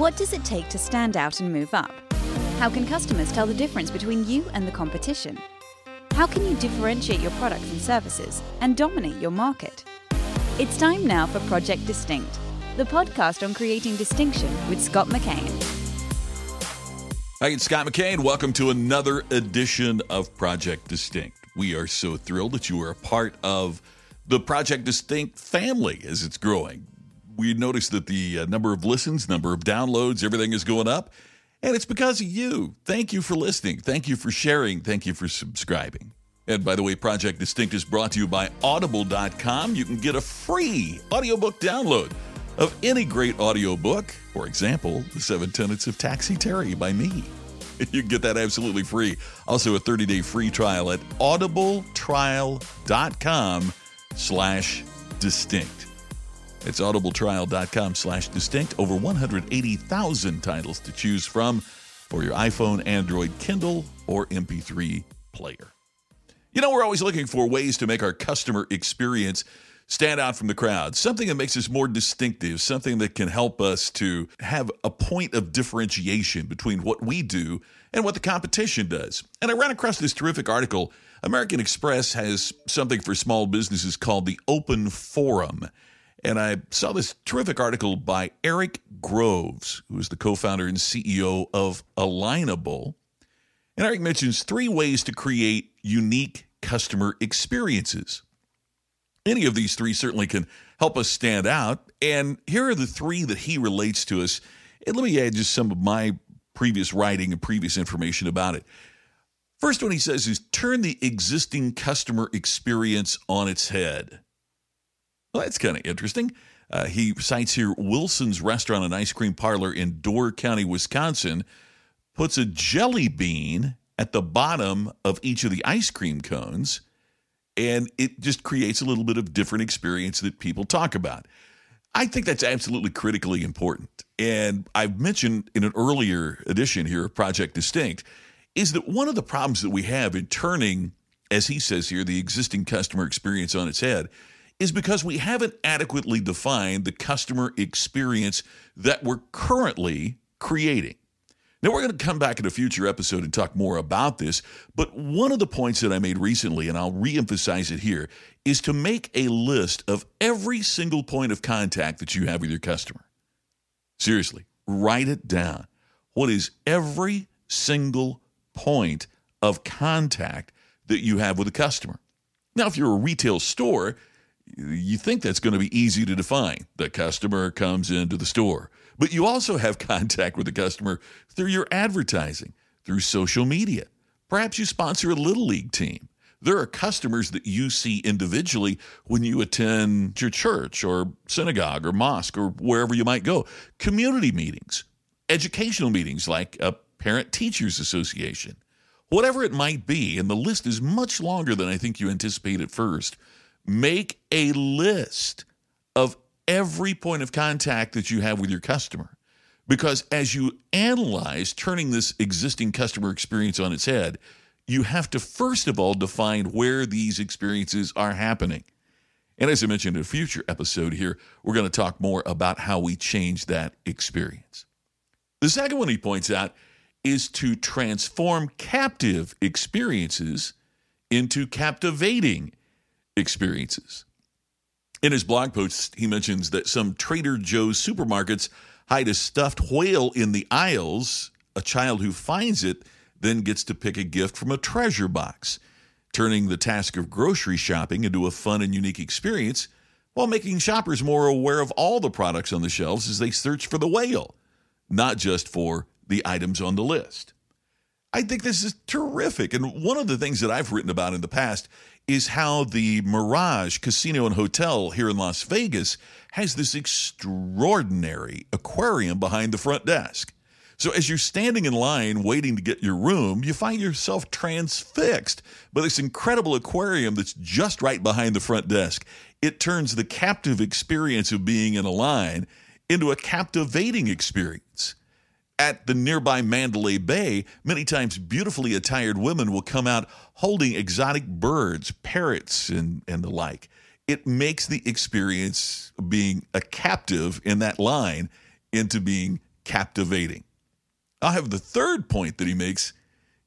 What does it take to stand out and move up? How can customers tell the difference between you and the competition? How can you differentiate your products and services and dominate your market? It's time now for Project Distinct, the podcast on creating distinction with Scott McKain. Hi, it's Scott McKain. Welcome to another edition of Project Distinct. We are so thrilled that you are a part of the Project Distinct family as it's growing we noticed that the uh, number of listens, number of downloads, everything is going up. And it's because of you. Thank you for listening. Thank you for sharing. Thank you for subscribing. And by the way, Project Distinct is brought to you by Audible.com. You can get a free audiobook download of any great audiobook. For example, The Seven Tenets of Taxi Terry by me. You can get that absolutely free. Also, a 30-day free trial at audibletrial.com slash distinct. It's audibletrial.com slash distinct. Over 180,000 titles to choose from for your iPhone, Android, Kindle, or MP3 player. You know, we're always looking for ways to make our customer experience stand out from the crowd, something that makes us more distinctive, something that can help us to have a point of differentiation between what we do and what the competition does. And I ran across this terrific article. American Express has something for small businesses called the Open Forum. And I saw this terrific article by Eric Groves, who is the co founder and CEO of Alignable. And Eric mentions three ways to create unique customer experiences. Any of these three certainly can help us stand out. And here are the three that he relates to us. And let me add just some of my previous writing and previous information about it. First one he says is turn the existing customer experience on its head. Well, that's kind of interesting. Uh, he cites here Wilson's Restaurant and Ice Cream Parlor in Door County, Wisconsin, puts a jelly bean at the bottom of each of the ice cream cones, and it just creates a little bit of different experience that people talk about. I think that's absolutely critically important. And I've mentioned in an earlier edition here of Project Distinct is that one of the problems that we have in turning, as he says here, the existing customer experience on its head is because we haven't adequately defined the customer experience that we're currently creating. Now, we're going to come back in a future episode and talk more about this, but one of the points that I made recently, and I'll reemphasize it here, is to make a list of every single point of contact that you have with your customer. Seriously, write it down. What is every single point of contact that you have with a customer? Now, if you're a retail store, you think that's going to be easy to define. The customer comes into the store, but you also have contact with the customer through your advertising, through social media. Perhaps you sponsor a little league team. There are customers that you see individually when you attend your church or synagogue or mosque or wherever you might go. Community meetings, educational meetings like a parent teachers association, whatever it might be. And the list is much longer than I think you anticipate at first make a list of every point of contact that you have with your customer. Because as you analyze turning this existing customer experience on its head, you have to first of all define where these experiences are happening. And as I mentioned in a future episode here, we're going to talk more about how we change that experience. The second one he points out is to transform captive experiences into captivating experiences. In his blog post, he mentions that some Trader Joe's supermarkets hide a stuffed whale in the aisles. A child who finds it then gets to pick a gift from a treasure box, turning the task of grocery shopping into a fun and unique experience while making shoppers more aware of all the products on the shelves as they search for the whale, not just for the items on the list. I think this is terrific. And one of the things that I've written about in the past is how the Mirage Casino and Hotel here in Las Vegas has this extraordinary aquarium behind the front desk. So as you're standing in line waiting to get your room, you find yourself transfixed by this incredible aquarium that's just right behind the front desk. It turns the captive experience of being in a line into a captivating experience. At the nearby Mandalay Bay, many times beautifully attired women will come out holding exotic birds, parrots, and, and the like. It makes the experience of being a captive in that line into being captivating. I'll have the third point that he makes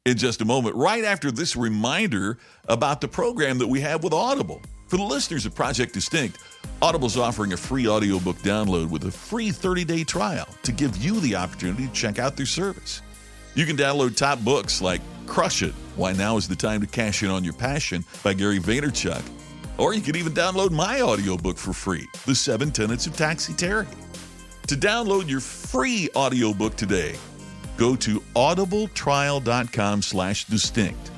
in just a moment, right after this reminder about the program that we have with Audible. For the listeners of Project Distinct, Audible's offering a free audiobook download with a free 30 day trial to give you the opportunity to check out their service. You can download top books like Crush It, Why Now is the Time to Cash In on Your Passion by Gary Vaynerchuk. Or you can even download my audiobook for free, The Seven Tenets of Taxi Terry. To download your free audiobook today, go to audibletrial.com slash distinct.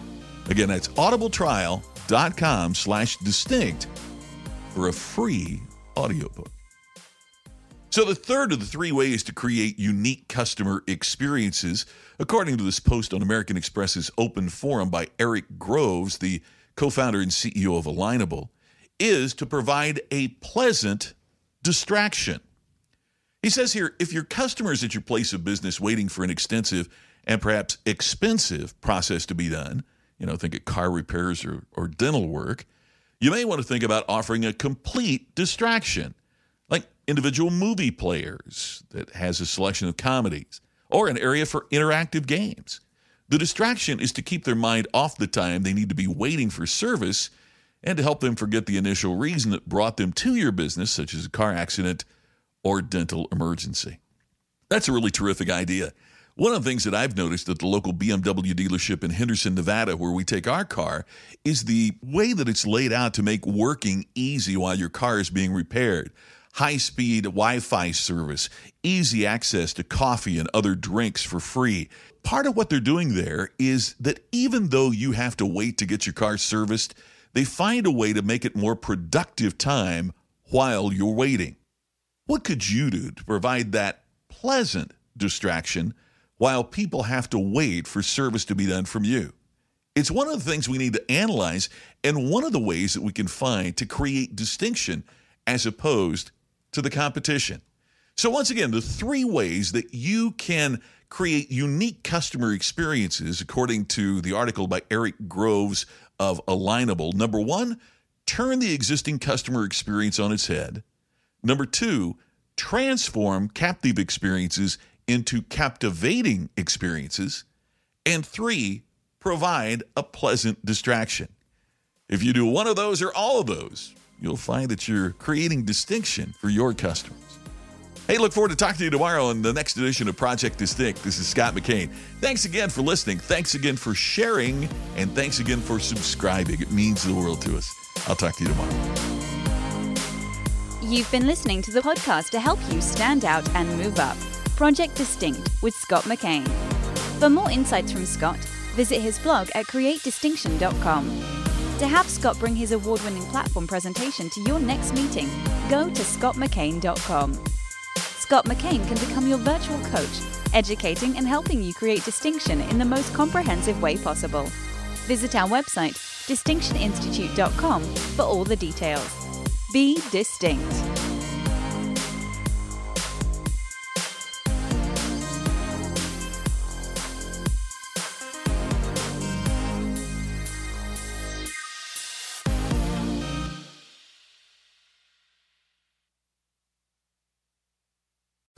Again, that's audibletrial.com slash distinct for a free audiobook. So, the third of the three ways to create unique customer experiences, according to this post on American Express's open forum by Eric Groves, the co founder and CEO of Alignable, is to provide a pleasant distraction. He says here if your customers at your place of business waiting for an extensive and perhaps expensive process to be done, you know, think of car repairs or, or dental work, you may want to think about offering a complete distraction, like individual movie players that has a selection of comedies or an area for interactive games. The distraction is to keep their mind off the time they need to be waiting for service and to help them forget the initial reason that brought them to your business, such as a car accident or dental emergency. That's a really terrific idea. One of the things that I've noticed at the local BMW dealership in Henderson, Nevada, where we take our car, is the way that it's laid out to make working easy while your car is being repaired. High speed Wi Fi service, easy access to coffee and other drinks for free. Part of what they're doing there is that even though you have to wait to get your car serviced, they find a way to make it more productive time while you're waiting. What could you do to provide that pleasant distraction? While people have to wait for service to be done from you. It's one of the things we need to analyze and one of the ways that we can find to create distinction as opposed to the competition. So, once again, the three ways that you can create unique customer experiences, according to the article by Eric Groves of Alignable. Number one, turn the existing customer experience on its head. Number two, transform captive experiences into captivating experiences. And three, provide a pleasant distraction. If you do one of those or all of those, you'll find that you're creating distinction for your customers. Hey, look forward to talking to you tomorrow in the next edition of Project Distinct. This is Scott McKain. Thanks again for listening. Thanks again for sharing. And thanks again for subscribing. It means the world to us. I'll talk to you tomorrow. You've been listening to the podcast to help you stand out and move up. Project Distinct with Scott McKain. For more insights from Scott, visit his blog at createdistinction.com. To have Scott bring his award winning platform presentation to your next meeting, go to scottmckain.com. Scott McKain can become your virtual coach, educating and helping you create distinction in the most comprehensive way possible. Visit our website, distinctioninstitute.com, for all the details. Be distinct.